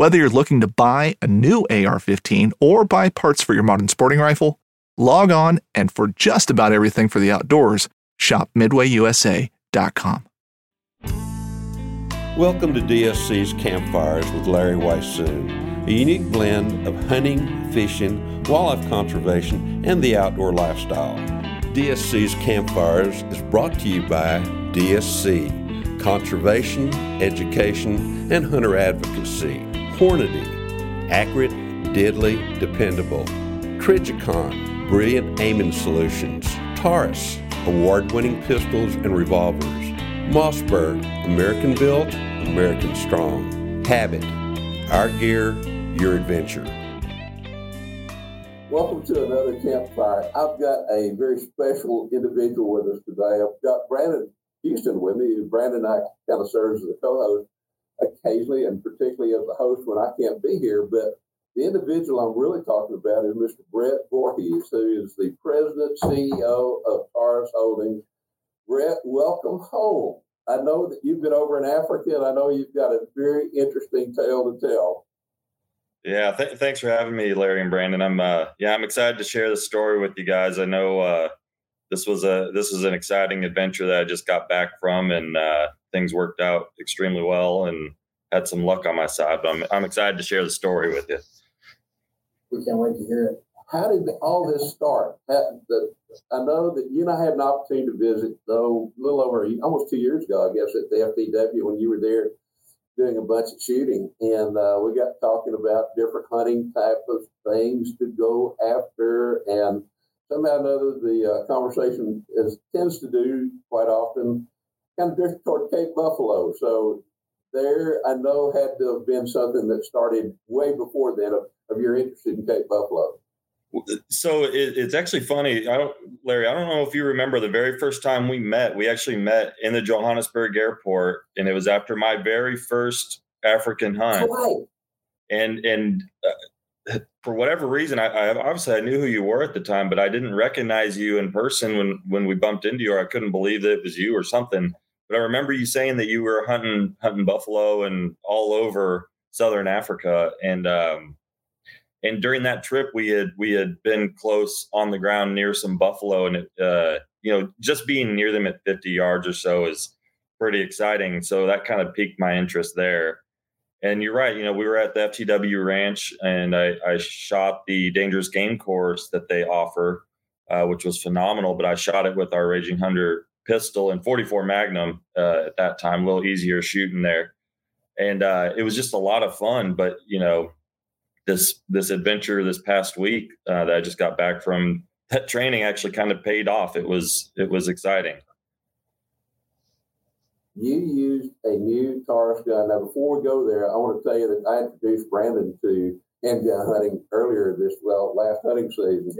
Whether you're looking to buy a new AR 15 or buy parts for your modern sporting rifle, log on and for just about everything for the outdoors, shop MidwayUSA.com. Welcome to DSC's Campfires with Larry Weishuhn, a unique blend of hunting, fishing, wildlife conservation, and the outdoor lifestyle. DSC's Campfires is brought to you by DSC Conservation, Education, and Hunter Advocacy. Hornady, accurate, deadly, dependable. Trijicon, brilliant aiming solutions. Taurus, award winning pistols and revolvers. Mossberg, American built, American strong. Habit, our gear, your adventure. Welcome to another campfire. I've got a very special individual with us today. I've got Brandon Houston with me. Brandon and I kind of serves as a co-host occasionally, and particularly as a host when I can't be here. But the individual I'm really talking about is Mr. Bret Vorhees, who is the president CEO of Taurus Holdings. Brett, welcome home. I know that you've been over in Africa, and I know you've got a very interesting tale to tell. Yeah, th- thanks for having me, Larry and Brandon. I'm uh, yeah, I'm excited to share the story with you guys. I know uh, this was a this was an exciting adventure that I just got back from, and uh, things worked out extremely well, and had some luck on my side. But I'm I'm excited to share the story with you. We can't wait to hear it. How did all this start? the, I know that you and I had an opportunity to visit, though, a little over almost two years ago, I guess, at the FTW when you were there doing a bunch of shooting, and uh, we got talking about different hunting type of things to go after, and somehow or another, the uh, conversation is, tends to do quite often kind of drift toward Cape Buffalo. So there, I know, had to have been something that started way before then of, of your interest in Cape Buffalo. So it, it's actually funny. I don't, Larry. I don't know if you remember the very first time we met. We actually met in the Johannesburg airport, and it was after my very first African hunt. Right. And and uh, for whatever reason, I, I, obviously I knew who you were at the time, but I didn't recognize you in person when when we bumped into you. Or I couldn't believe that it was you or something. But I remember you saying that you were hunting hunting buffalo and all over southern Africa, and um, and during that trip we had we had been close on the ground near some buffalo and it, uh, you know just being near them at 50 yards or so is pretty exciting so that kind of piqued my interest there and you're right you know we were at the ftw ranch and i, I shot the dangerous game course that they offer uh, which was phenomenal but i shot it with our raging hunter pistol and 44 magnum uh, at that time a little easier shooting there and uh, it was just a lot of fun but you know this this adventure this past week uh, that I just got back from that training actually kind of paid off. It was it was exciting. You used a new Taurus gun. Now, before we go there, I want to tell you that I introduced Brandon to handgun hunting earlier this well last hunting season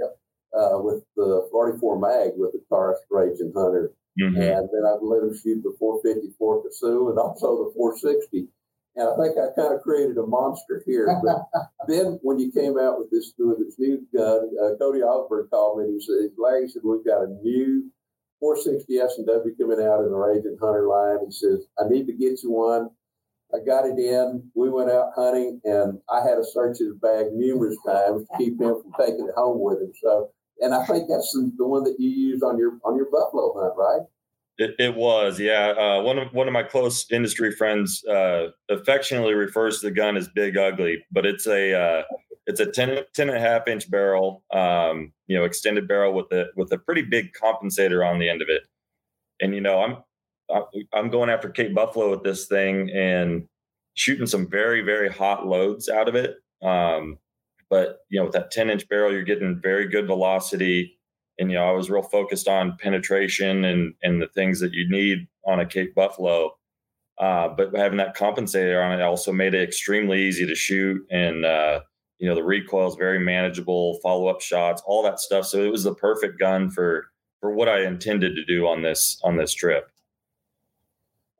uh, with the 44 mag with the Taurus Raging Hunter, mm-hmm. and then I've let him shoot the 454 Casull and also the 460 And I think I kind of created a monster here. But then when you came out with this with this new gun, uh, Cody Osborne called me and he said, Larry said, we've got a new 460 S&W coming out in the Raging Hunter line. He says, I need to get you one. I got it in. We went out hunting, and I had to search his bag numerous times to keep him from taking it home with him. So, and I think that's the, the one that you used on your on your buffalo hunt, right? It, it was, yeah. Uh, one of one of my close industry friends uh, affectionately refers to the gun as Big Ugly, but it's a uh, it's a 10, 10 and a half inch barrel, um, you know, extended barrel with a with a pretty big compensator on the end of it. And you know, I'm I'm going after Cape Buffalo with this thing and shooting some very, very hot loads out of it. Um, but you know, with that 10 inch barrel, you're getting very good velocity. And you know, I was real focused on penetration and and the things that you need on a Cape Buffalo. Uh, but having that compensator on it also made it extremely easy to shoot, and uh, you know, the recoil is very manageable, follow up shots, all that stuff. So it was the perfect gun for for what I intended to do on this on this trip.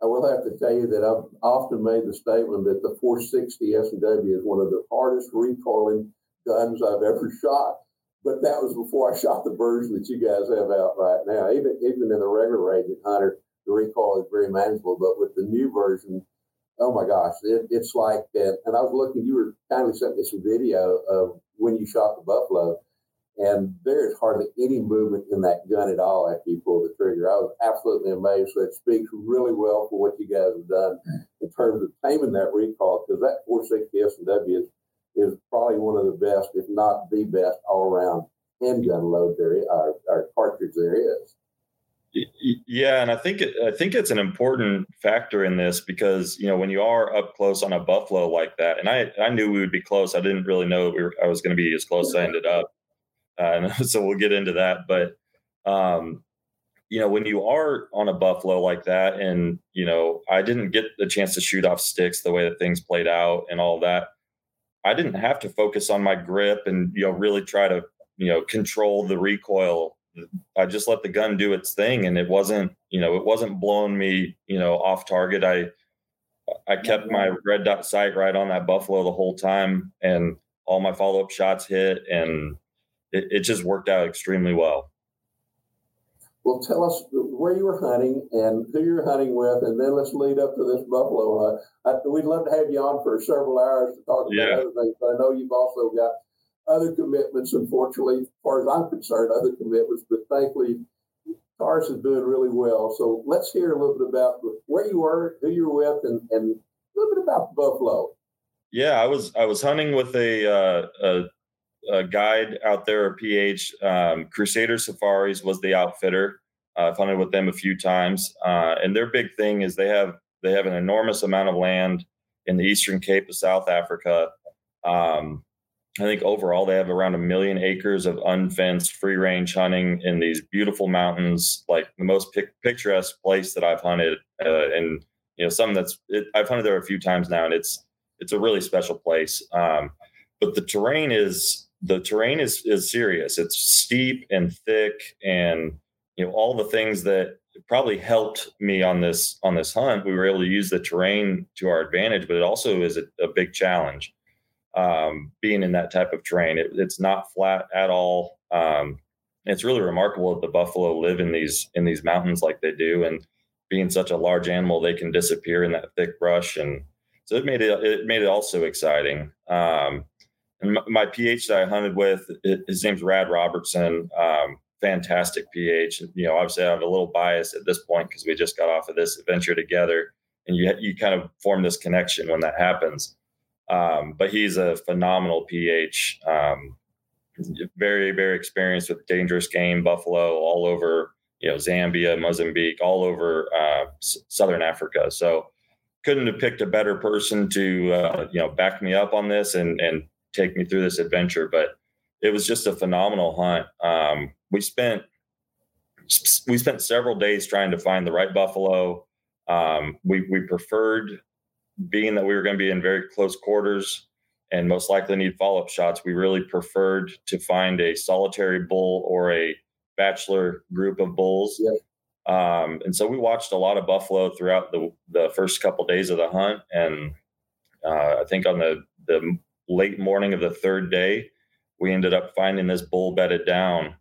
I will have to tell you that I've often made the statement that the 460 S&W is one of the hardest recoiling guns I've ever shot. But that was before I shot the version that you guys have out right now. Even even in the regular Raging Hunter, the recoil is very manageable. But with the new version, oh my gosh, it, it's like, and, and I was looking, you were kindly sent me some video of when you shot the buffalo and there is hardly any movement in that gun at all after you pull the trigger. I was absolutely amazed. So it speaks really well for what you guys have done in terms of taming that recoil, because that 460 S&W is, is probably one of the best, if not the best, all around handgun load there, our, our cartridge there is. Yeah, and I think it, I think it's an important factor in this because you know when you are up close on a buffalo like that, and I I knew we would be close. I didn't really know we were, I was going to be as close as I ended up. Uh, so we'll get into that. But um, you know, when you are on a buffalo like that, and you know, I didn't get the chance to shoot off sticks the way that things played out and all that. I didn't have to focus on my grip and you know really try to you know control the recoil. I just let the gun do its thing, and it wasn't you know it wasn't blowing me you know off target. I I kept my red dot sight right on that buffalo the whole time, and all my follow up shots hit, and it, it just worked out extremely well. Well, tell us where you were hunting and who you're hunting with, and then let's lead up to this buffalo hunt. I, we'd love to have you on for several hours to talk about yeah. other things, but I know you've also got other commitments, unfortunately, as far as I'm concerned, other commitments, but thankfully, Taurus is doing really well. So let's hear a little bit about where you were, who you were with, and, and a little bit about buffalo. Yeah, I was I was hunting with a, uh, a a guide out there, a PH. Um, Crusader Safaris was the outfitter. Uh, I've hunted with them a few times, uh, and their big thing is they have they have an enormous amount of land in the Eastern Cape of South Africa. Um, I think overall they have around a million acres of unfenced free range hunting in these beautiful mountains, like the most pic- picturesque place that I've hunted, uh, and you know some that's it, I've hunted there a few times now, and it's it's a really special place. Um, but the terrain is the terrain is is serious. It's steep and thick, and you know all the things that probably helped me on this on this hunt. We were able to use the terrain to our advantage, but it also is a, a big challenge. Um, being in that type of terrain, it, it's not flat at all. Um, it's really remarkable that the buffalo live in these in these mountains like they do, and being such a large animal, they can disappear in that thick brush, and so it made it it made it also exciting. Um, and my, PH that I hunted with, his name's Rad Robertson. Um, fantastic PH. You know, obviously I have a little bias at this point because we just got off of this adventure together, and you you kind of form this connection when that happens. Um, but he's a phenomenal PH. Um, very very experienced with dangerous game, buffalo all over. You know, Zambia, Mozambique, all over uh, s- southern Africa. So couldn't have picked a better person to uh, you know back me up on this and and take me through this adventure. But it was just a phenomenal hunt. Um, we spent we spent several days trying to find the right buffalo. Um, we we preferred being that we were going to be in very close quarters and most likely need follow up shots. We really preferred to find a solitary bull or a bachelor group of bulls. Yeah. Um, and so we watched a lot of buffalo throughout the the first couple days of the hunt, and Uh, I think on the the late morning of the third day, we ended up finding this bull bedded down,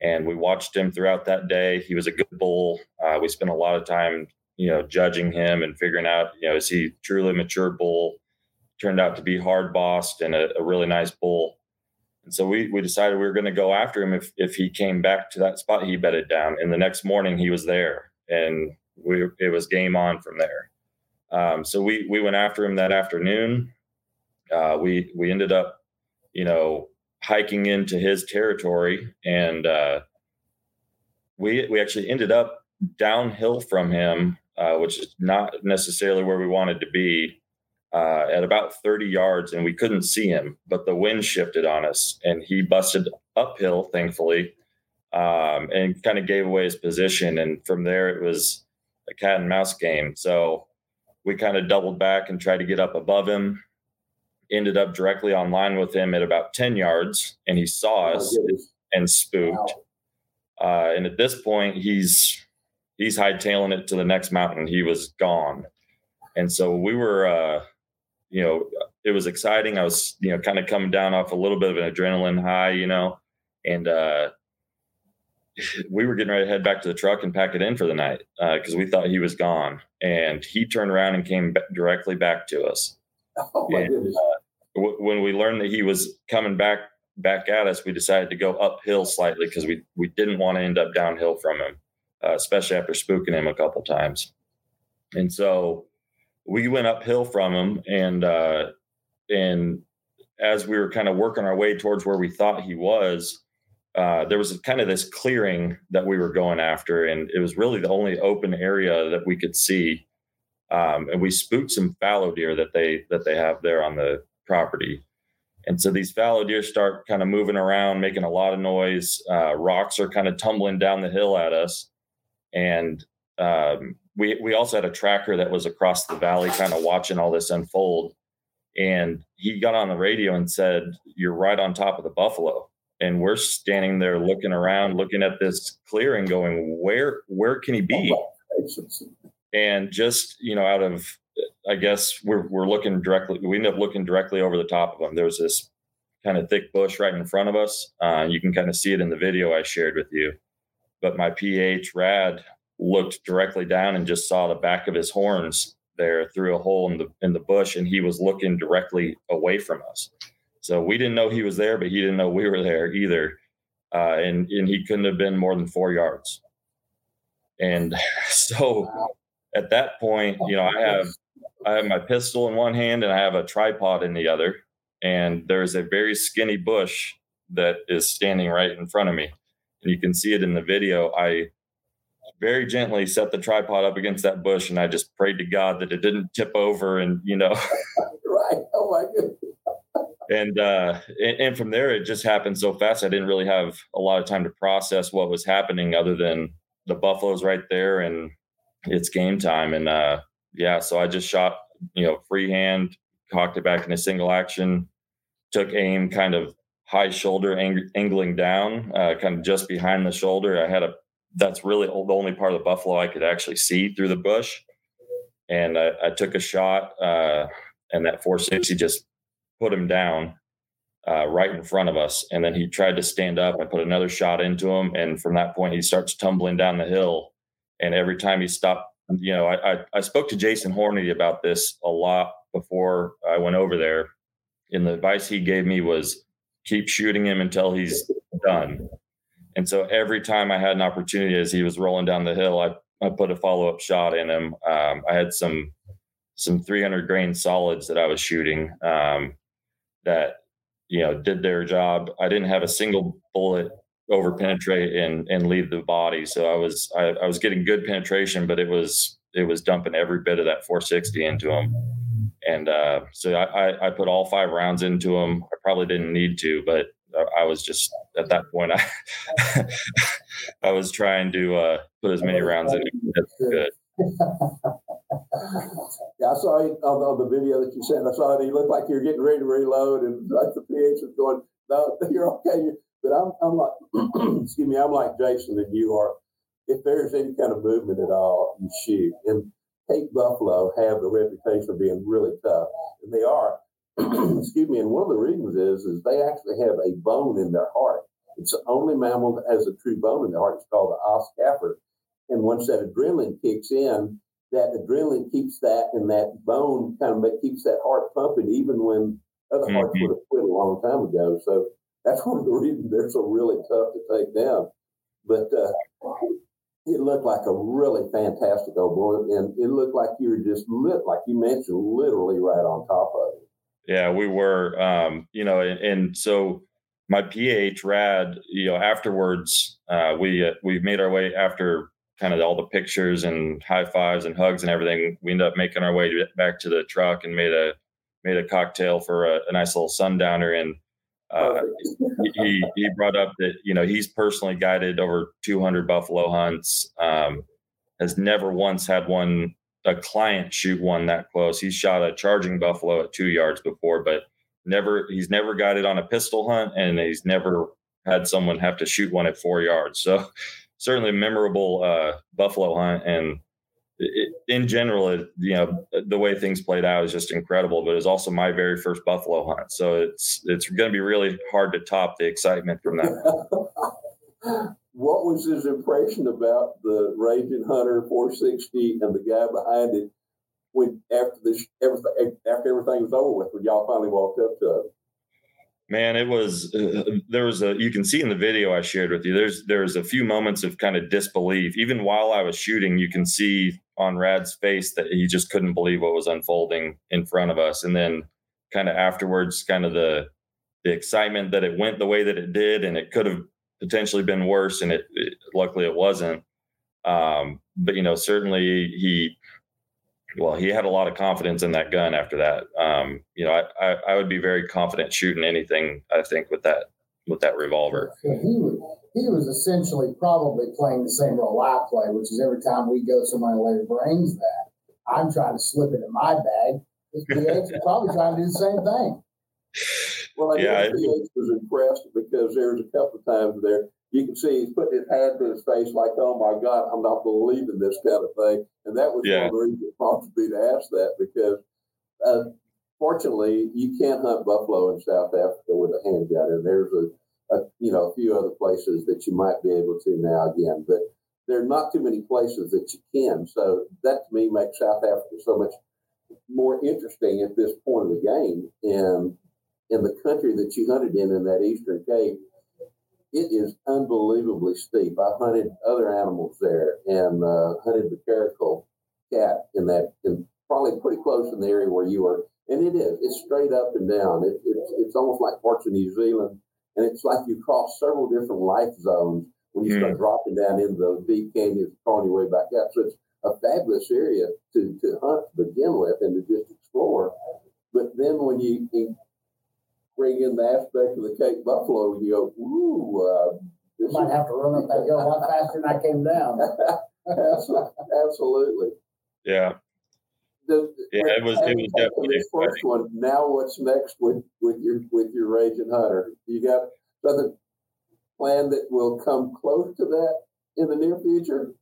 and we watched him throughout that day. He was a good bull. Uh, we spent a lot of time, you know, judging him and figuring out, you know, is he truly mature bull? Turned out to be hard bossed and a, a really nice bull. And so we we decided we were going to go after him if if he came back to that spot he bedded down. And the next morning he was there, and we it was game on from there. Um, so we we went after him that afternoon. Uh, we we ended up, you know, hiking into his territory, and uh, we we actually ended up downhill from him, uh, which is not necessarily where we wanted to be. Uh, at about 30 yards, and we couldn't see him, but the wind shifted on us, and he busted uphill, thankfully, um, and kind of gave away his position. And from there, it was a cat and mouse game. So we kind of doubled back and tried to get up above him. Ended up directly on line with him at about 10 yards, and he saw oh, us and spooked. Wow. Uh, and at this point, he's he's hightailing it to the next mountain. He was gone, and so we were, uh, you know, it was exciting. I was, you know, kind of coming down off a little bit of an adrenaline high, you know, and uh, we were getting ready to head back to the truck and pack it in for the night because uh, we thought he was gone. And he turned around and came b- directly back to us. Oh my and. Uh, w- when we learned that he was coming back back at us, we decided to go uphill slightly because we we didn't want to end up downhill from him, uh, especially after spooking him a couple times. And so we went uphill from him, and uh, and as we were kind of working our way towards where we thought he was, uh, there was kind of this clearing that we were going after, and it was really the only open area that we could see. Um, and we spooked some fallow deer that they that they have there on the property. And so these fallow deer start kind of moving around, making a lot of noise. Uh, rocks are kind of tumbling down the hill at us, and um, we we also had a tracker that was across the valley, kind of watching all this unfold. And he got on the radio and said, "You're right on top of the buffalo." and we're standing there looking around looking at this clearing going where where can he be and just you know out of i guess we're, we're looking directly we end up looking directly over the top of him there's this kind of thick bush right in front of us uh, you can kind of see it in the video i shared with you but my ph rad looked directly down and just saw the back of his horns there through a hole in the in the bush and he was looking directly away from us so we didn't know he was there, but he didn't know we were there either. Uh, and and he couldn't have been more than four yards. And so at that point, you know, I have I have my pistol in one hand and I have a tripod in the other, and there's a very skinny bush that is standing right in front of me, and you can see it in the video. I very gently set the tripod up against that bush, and I just prayed to God that it didn't tip over, and you know. right. Oh my goodness and uh and, and, from there it just happened so fast i didn't really have a lot of time to process what was happening other than the buffalo's right there and it's game time and uh yeah so i just shot you know freehand cocked it back in a single action took aim kind of high shoulder ang- angling down uh, kind of just behind the shoulder i had a that's really the only part of the buffalo i could actually see through the bush and i, I took a shot uh, and that 460 just put him down uh, right in front of us. And then he tried to stand up. I put another shot into him. And from that point, he starts tumbling down the hill. And every time he stopped, you know, I, I, I spoke to Jason Hornady about this a lot before I went over there. And the advice he gave me was keep shooting him until he's done. And so every time I had an opportunity as he was rolling down the hill, I, I put a follow up shot in him. Um, I had some some 300 grain solids that I was shooting. Um, that you know did their job. I didn't have a single bullet over penetrate and and leave the body, so I was I, I was getting good penetration, but it was it was dumping every bit of that 460 into them. And uh, so I, I put all five rounds into them. I probably didn't need to, but I was just at that point. I I was trying to uh, put as many rounds in as good. yeah, I saw on, on, the video that you sent. I saw it. He looked like you're getting ready to reload, and like the PH was going, "No, you're okay." But I'm, I'm like, excuse me, I'm like Jason, and you are. If there's any kind of movement at all, you shoot. And Cape buffalo have the reputation of being really tough, and they are. Excuse me. And one of the reasons is is they actually have a bone in their heart. It's the only mammal that has a true bone in their heart. It's called the os. And once that adrenaline kicks in, that adrenaline keeps that and that bone kind of keeps that heart pumping, even when other mm-hmm. hearts would have quit a long time ago. So that's one of the reasons they're so really tough to take down. But uh, it looked like a really fantastic old boy, and it looked like you were just lit, like you mentioned, literally right on top of it. Yeah, we were, um, you know, and, and, so my PH rad, you know, afterwards, uh, we uh, we made our way after kind of all the pictures and high fives and hugs and everything. We ended up making our way back to the truck and made a made a cocktail for a, a nice little sundowner and uh, he he brought up that you know he's personally guided over 200 buffalo hunts. Um, has never once had one a client shoot one that close. He's shot a charging buffalo at two yards before, but never he's never guided on a pistol hunt, and he's never had someone have to shoot one at four yards. So certainly a memorable uh, buffalo hunt, and it, in general, it, you know, the way things played out is just incredible. But it's also my very first buffalo hunt, so it's it's going to be really hard to top the excitement from that. what was his impression about the Raging Hunter 460 and the guy behind it when after this everything after everything was over with when y'all finally walked up to him? Man it was uh, there was a you can see in the video i shared with you there's there's a few moments of kind of disbelief. Even while i was shooting you can see on rad's face that he just couldn't believe what was unfolding in front of us. And then kind of afterwards kind of the the excitement that it went the way that it did and it could have potentially been worse and it, it luckily it wasn't. Um, but you know certainly he well, he had a lot of confidence in that gun after that. Um, you know, I, I, I, would be very confident shooting anything. I think with that with that revolver. he was he was essentially probably playing the same role I play, which is every time we go somewhere and Larry brings that, I'm trying to slip it in my bag. His PH is probably trying to do the same thing. Well, I yeah, PH was impressed because there was a couple of times there you can see he's putting his hand to his face like, oh my God, I'm not believing this kind of thing. And that was yeah. the reasons that prompted me to ask that because uh, fortunately you can't hunt buffalo in South Africa with a handgun. And there's a, a, you know, a few other places that you might be able to now again, but there are not too many places that you can. So that to me makes South Africa so much more interesting at this point of the game. And in the country that you hunted in, in that Eastern Cape, it is unbelievably steep. I hunted other animals there and uh, hunted the caracal cat in that, in probably pretty close in the area where you are. And it is. It's straight up and down. It, it's it's almost like parts of New Zealand, and it's like you cross several different life zones when you mm. start dropping down into those deep canyons, crawling your way back up. So it's a fabulous area to to hunt to begin with and to just explore. But then when you bring in the aspect of the Cape Buffalo, and you go, ooh, uh, this might have to run up that hill a lot faster than I came down. Absolutely. Yeah. The, yeah, it was. It was definitely this first one. Now, what's next with with your with your raging hunter? You got another plan that will come close to that in the near future?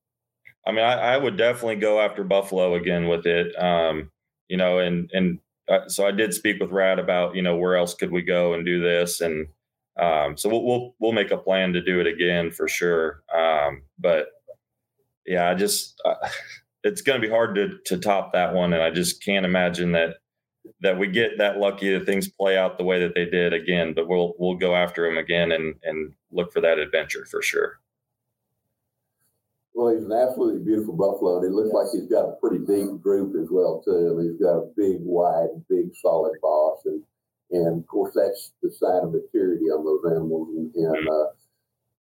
I mean, I, I would definitely go after Buffalo again with it. Um, you know, and and uh, so I did speak with Rad about you know where else could we go and do this, and um, so we'll, we'll we'll make a plan to do it again for sure. Um, but yeah, I just uh, it's going to be hard to to top that one, and I just can't imagine that that we get that lucky that things play out the way that they did again. But we'll we'll go after him again and and look for that adventure for sure. Well, he's an absolutely beautiful buffalo, and he looks yes. like he's got a pretty deep group as well too. And he's got a big, wide, big, solid boss, and and of course that's the sign of maturity on those animals. And, and uh,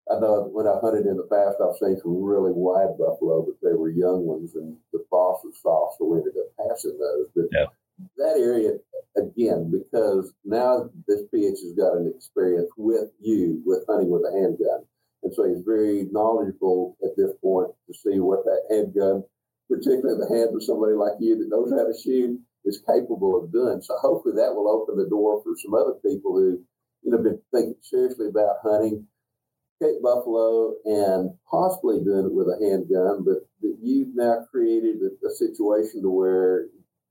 I know when I hunted in the past, I've seen some really wide buffalo, but they were young ones, and the boss was soft, so we ended up passing those. But yeah. that area again, because now this PH has got an experience with you with hunting with a handgun and so he's very knowledgeable at this point to see what that handgun, particularly in the hands of somebody like you that knows how to shoot, is capable of doing. So hopefully that will open the door for some other people who, you know, been thinking seriously about hunting. Cape Buffalo and possibly doing it with a handgun, but that you've now created a, a situation to where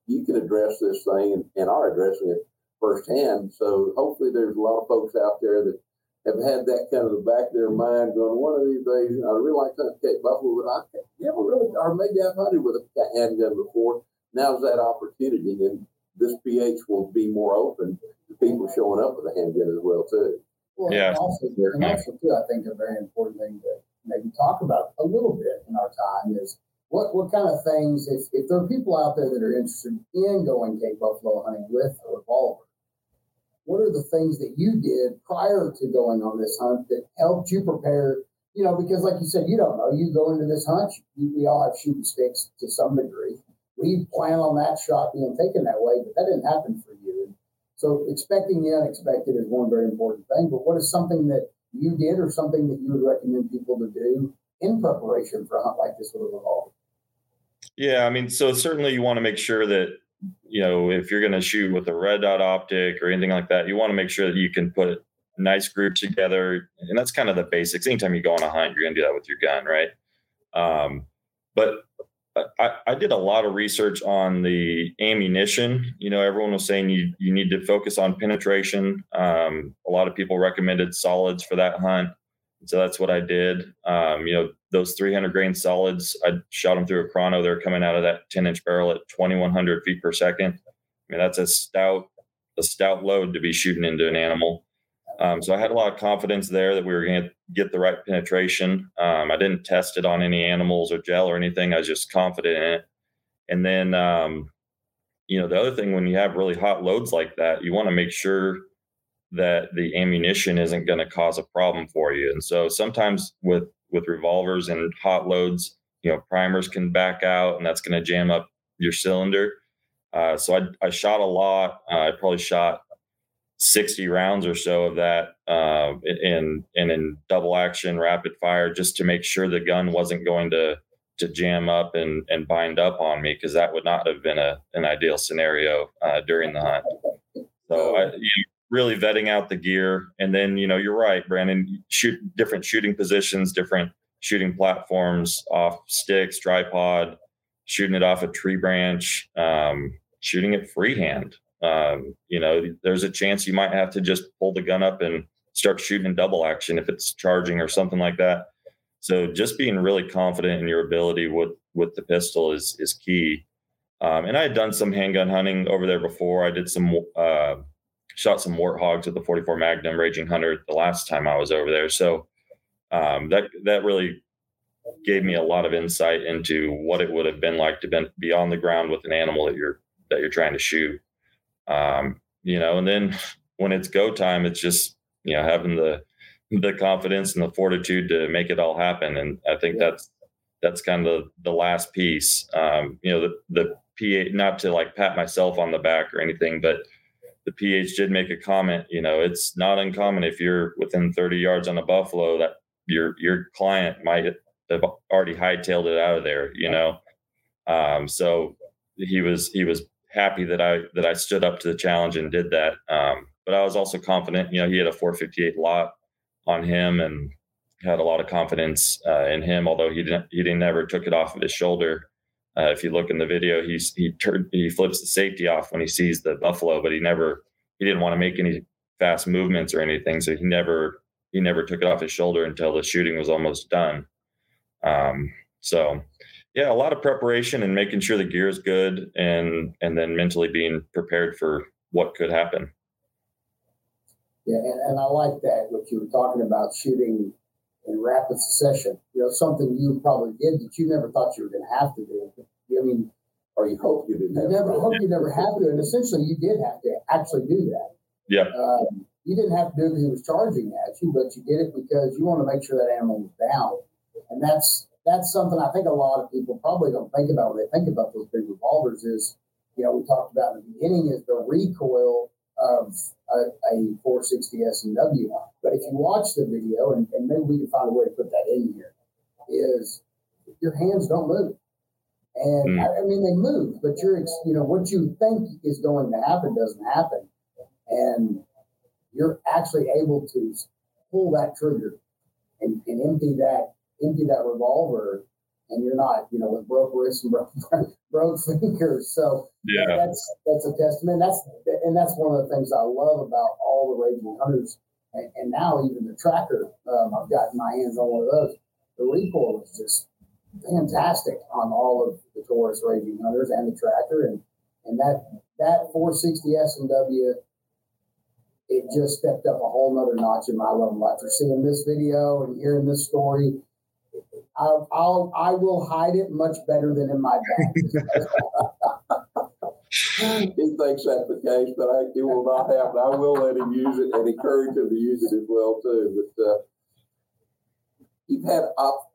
you can address this thing and, and are addressing it firsthand. So hopefully there's a lot of folks out there that have had that kind of the back of their mind going, one of these days, I really like to hunt Cape Buffalo, but I never really, or maybe I've hunted with a handgun before. Now's that opportunity, and this PH will be more open to people showing up with a handgun as well, too. Well, Yeah. and also, and also too, I think a very important thing to maybe talk about a little bit in our time is what what kind of things if, if there are people out there that are interested in going Cape Buffalo hunting with a revolver, what are the things that you did prior to going on this hunt that helped you prepare? You know, because like you said, you don't know. You go into this hunt, you, we all have shooting sticks to some degree. We plan on that shot being taken that way, but that didn't happen for you. So expecting the unexpected is one very important thing. But what is something that you did or something that you would recommend people to do in preparation for a hunt like this with a revolver? Yeah, I mean, so certainly you want to make sure that you know if you're going to shoot with a red dot optic or anything like that, you want to make sure that you can put nice groups together, and that's kind of the basics. Anytime you go on a hunt, you're going to do that with your gun, right? Um, but I, I did a lot of research on the ammunition. You know, everyone was saying you you need to focus on penetration. Um, a lot of people recommended solids for that hunt. So that's what I did. Um, you know, those 300 grain solids, I shot them through a chrono. They're coming out of that 10 inch barrel at 2100 feet per second. I mean, that's a stout, a stout load to be shooting into an animal. Um, so I had a lot of confidence there that we were going to get the right penetration. Um, I didn't test it on any animals or gel or anything. I was just confident in it. And then, um, you know, the other thing when you have really hot loads like that, you want to make sure that the ammunition isn't going to cause a problem for you. And so sometimes with with revolvers and hot loads, you know, primers can back out, and that's going to jam up your cylinder. Uh, so I, I shot a lot. Uh, I probably shot 60 rounds or so of that uh, in and in double action rapid fire just to make sure the gun wasn't going to to jam up and and bind up on me because that would not have been a an ideal scenario uh, during the hunt. So I, you really vetting out the gear, and then you know you're right, Brandon. Shoot different shooting positions, different shooting platforms off sticks, tripod, shooting it off a tree branch, um, shooting it freehand. Um, you know, there's a chance you might have to just pull the gun up and start shooting in double action if it's charging or something like that. So just being really confident in your ability with with the pistol is is key. Um, and I had done some handgun hunting over there before. I did some uh, shot some warthogs with the 44 Magnum Raging Hunter the last time I was over there. So um, that that really gave me a lot of insight into what it would have been like to be, be on the ground with an animal that you're that you're trying to shoot. Um, you know, and then when it's go time, it's just you know having the the confidence and the fortitude to make it all happen. And I think Yeah. that's that's kind of the last piece. Um, you know, the the PA not to like pat myself on the back or anything, but the PH did make a comment. You know, it's not uncommon if you're within 30 yards on a buffalo that your your client might have already hightailed it out of there. You know, um, so he was he was happy that I that I stood up to the challenge and did that. Um, but I was also confident. You know, he had a 458 Lott on him and had a lot of confidence uh, in him. Although he didn't he didn't never took it off of his shoulder. Uh, if you look in the video, he's he turned he flips the safety off when he sees the buffalo, but he never he didn't want to make any fast movements or anything, so he never he never took it off his shoulder until the shooting was almost done. Um, so yeah, a lot of preparation and making sure the gear is good, and and then mentally being prepared for what could happen. Yeah, and, and I like that what you were talking about shooting in rapid succession. You know, something you probably did that you never thought you were going to have to do. I mean, Or you hope you didn't you never hope you never have to, and essentially you did have to actually do that. Yeah. Um, you didn't have to do it because he was charging at you, but you did it because you want to make sure that animal was down, and that's that's something I think a lot of people probably don't think about when they think about those big revolvers. Is you know we talked about in the beginning is the recoil of a, a 460 S&W. But if you watch the video, and, and maybe we can find a way to put that in here, is your hands don't move. And Mm. I, I mean, they move, but you're, you know, what you think is going to happen doesn't happen. And you're actually able to pull that trigger and, and empty that empty that revolver, and you're not, you know, with broke wrists and broke, broke fingers. So Yeah. that's that's a testament. That's and that's one of the things I love about all the raging hunters, and, and now even the tracker. Um, I've gotten my hands on one of those. The recoil is just fantastic on all of the Taurus raging hunters and the tracker, and and that that 460 S and W. It just stepped up a whole nother notch in my level after seeing this video and hearing this story. I'll, I'll I will hide it much better than in my bag. He thinks that's the case, but I, it will not happen. I will let him use it and encourage him to use it as well too. But uh, you've had op-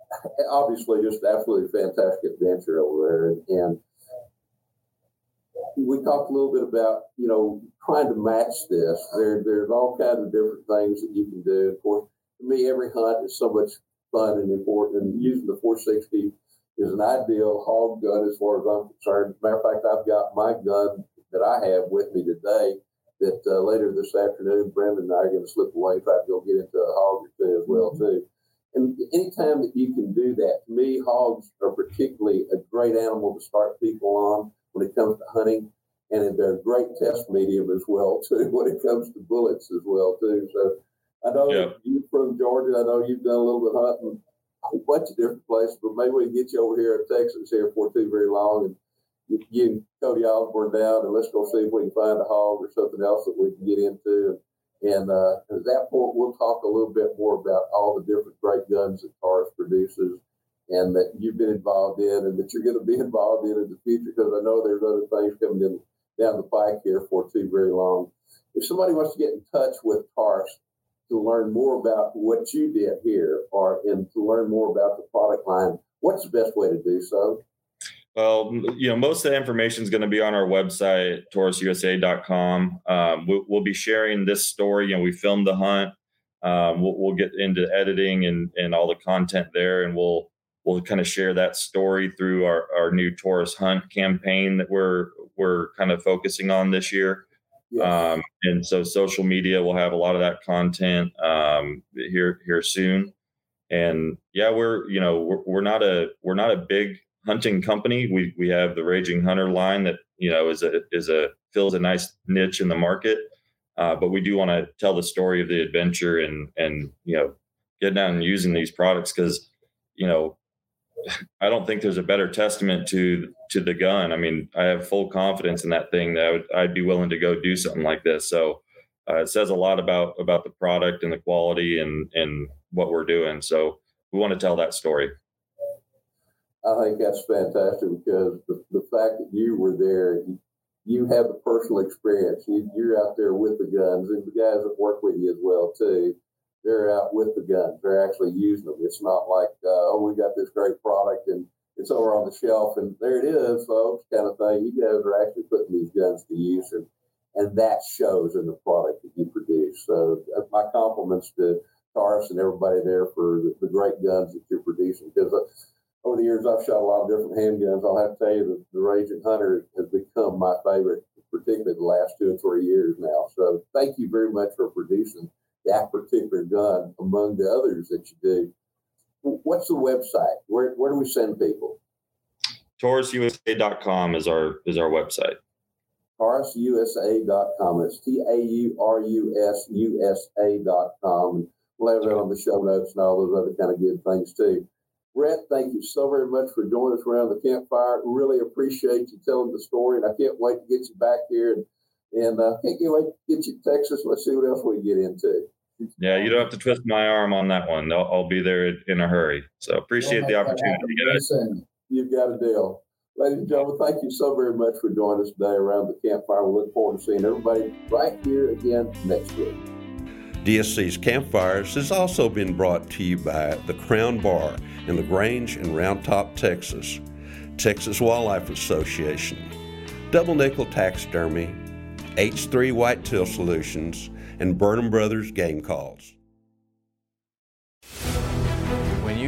obviously just absolutely fantastic adventure over there, and we talked a little bit about you know trying to match this. There, there's all kinds of different things that you can do. Of course, to me, every hunt is so much fun and important, and using the 460 is an ideal hog gun as far as I'm concerned. Matter of fact, I've got my gun that I have with me today. That uh, later this afternoon, Brendan and I are going to slip away, try to go get into a hog or two as well too. And anytime that you can do that, to me, hogs are particularly a great animal to start people on when it comes to hunting, and they're a great test medium as well too when it comes to bullets as well too. So I know Yeah. you from Georgia. I know you've done a little bit of hunting a whole bunch of different places, but maybe we can get you over here in Texas here before too very long, and you, you and Cody Osborne down, and let's go see if we can find a hog or something else that we can get into. And uh, at that point, we'll talk a little bit more about all the different great guns that Taurus produces, and that you've been involved in, and that you're going to be involved in in the future. Because I know there's other things coming in down the pike here for too very long. If somebody wants to get in touch with Taurus to learn more about what you did here or and to learn more about the product line, what's the best way to do so? Well, you know, most of the information is going to be on our website, taurususa.com. Um, we'll, we'll be sharing this story. You know, we filmed the hunt. Um, we'll, we'll get into editing and, and all the content there, and we'll we'll kind of share that story through our, our new Taurus Hunt campaign that we're we're kind of focusing on this year. Um, and so social media will have a lot of that content um, here here soon. And yeah, we're you know we're, we're not a we're not a big hunting company. We we have the Raging Hunter line that you know is a is a fills a nice niche in the market. Uh, but we do want to tell the story of the adventure and and you know get down and using these products because you know I don't think there's a better testament to to the gun. I mean, I have full confidence in that thing that I would, I'd be willing to go do something like this. So uh, it says a lot about about the product and the quality and and what we're doing. So we want to tell that story. I think that's fantastic because the, the fact that you were there, you, have the personal experience. You, you're out there with the guns, and the guys that work with you as well too. They're out with the guns. They're actually using them. It's not like, uh, oh, we got this great product and it's over on the shelf and there it is, folks, kind of thing. You guys are actually putting these guns to use, and and that shows in the product that you produce. So uh, my compliments to Taurus and everybody there for the, the great guns that you're producing because. Uh, over the years, I've shot a lot of different handguns. I'll have to tell you that the Raging Hunter has become my favorite, particularly the last two or three years now. So thank you very much for producing that particular gun among the others that you do. What's the website? Where, where do we send people? TaurusUSA.com is our is our website. TaurusUSA.com. It's T A U R U S U S A.com. We'll have that on the show notes and all those other kind of good things too. Bret, thank you so very much for joining us around the campfire. Really appreciate you telling the story, and I can't wait to get you back here and and uh, can't wait to get you to Texas. Let's see what else we can get into. Yeah, you don't have to twist my arm on that one. I'll, I'll be there in a hurry. So appreciate the We'll make that opportunity, guys. You've got a deal. Ladies and gentlemen, thank you so very much for joining us today around the campfire. We look forward to seeing everybody right here again next week. DSC's Campfires has also been brought to you by the Crown Bar in LaGrange and Round Top, Texas, Texas Wildlife Association, Double Nickel Taxidermy, H3 Whitetail Solutions, and Burnham Brothers Game Calls.